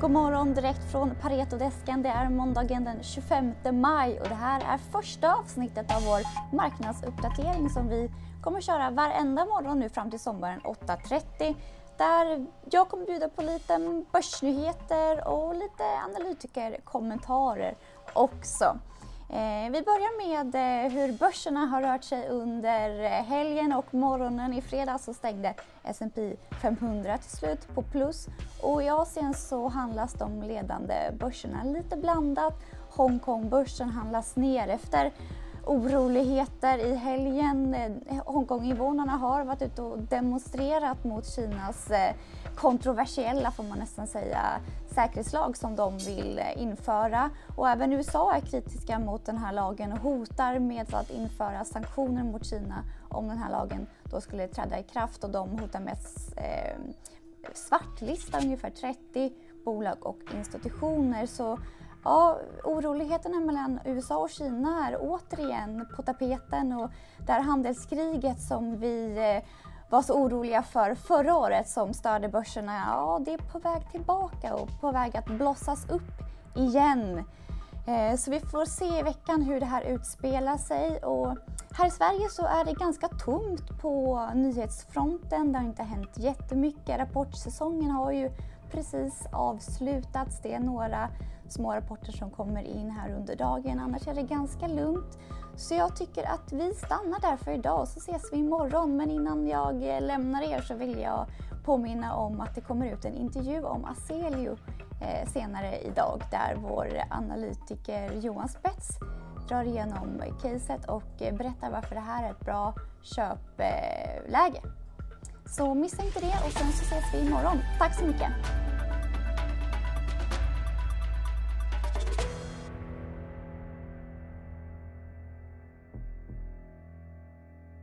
God morgon direkt från Paretodesken. Det är måndagen den 25 maj och det här är första avsnittet av vår marknadsuppdatering som vi kommer köra varenda morgon nu fram till sommaren 8.30 där jag kommer bjuda på lite börsnyheter och lite analytikerkommentarer också. Eh, vi börjar med eh, hur börserna har rört sig under eh, helgen och morgonen. I fredags så stängde S&P 500 till slut på plus och i Asien så handlas de ledande börserna lite blandat. Hongkongbörsen handlas ner efter oroligheter i helgen. Eh, Hongkonginvånarna har varit ute och demonstrerat mot Kinas eh, kontroversiella, får man nästan säga, säkerhetslag som de vill eh, införa. Och även USA är kritiska mot den här lagen och hotar med att införa sanktioner mot Kina om den här lagen då skulle träda i kraft och de hotar med svartlista ungefär 30 bolag och institutioner. Så ja, oroligheterna mellan USA och Kina är återigen på tapeten och det här handelskriget som vi eh, var så oroliga för förra året som störde börserna, ja det är på väg tillbaka och på väg att blossas upp igen. Eh, så vi får se i veckan hur det här utspelar sig och här i Sverige så är det ganska tomt på nyhetsfronten. Det har inte hänt jättemycket. Rapportsäsongen har ju precis avslutats. Det är några små rapporter som kommer in här under dagen. Annars är det ganska lugnt. Så jag tycker att vi stannar där för idag och så ses vi imorgon. Men innan jag eh, lämnar er så vill jag påminna om att det kommer ut en intervju om Aselio eh, senare idag där vår analytiker Johan Spets drar igenom caset och eh, berättar varför det här är ett bra köpläge. Så missa inte det och sen så ses vi imorgon. Tack så mycket!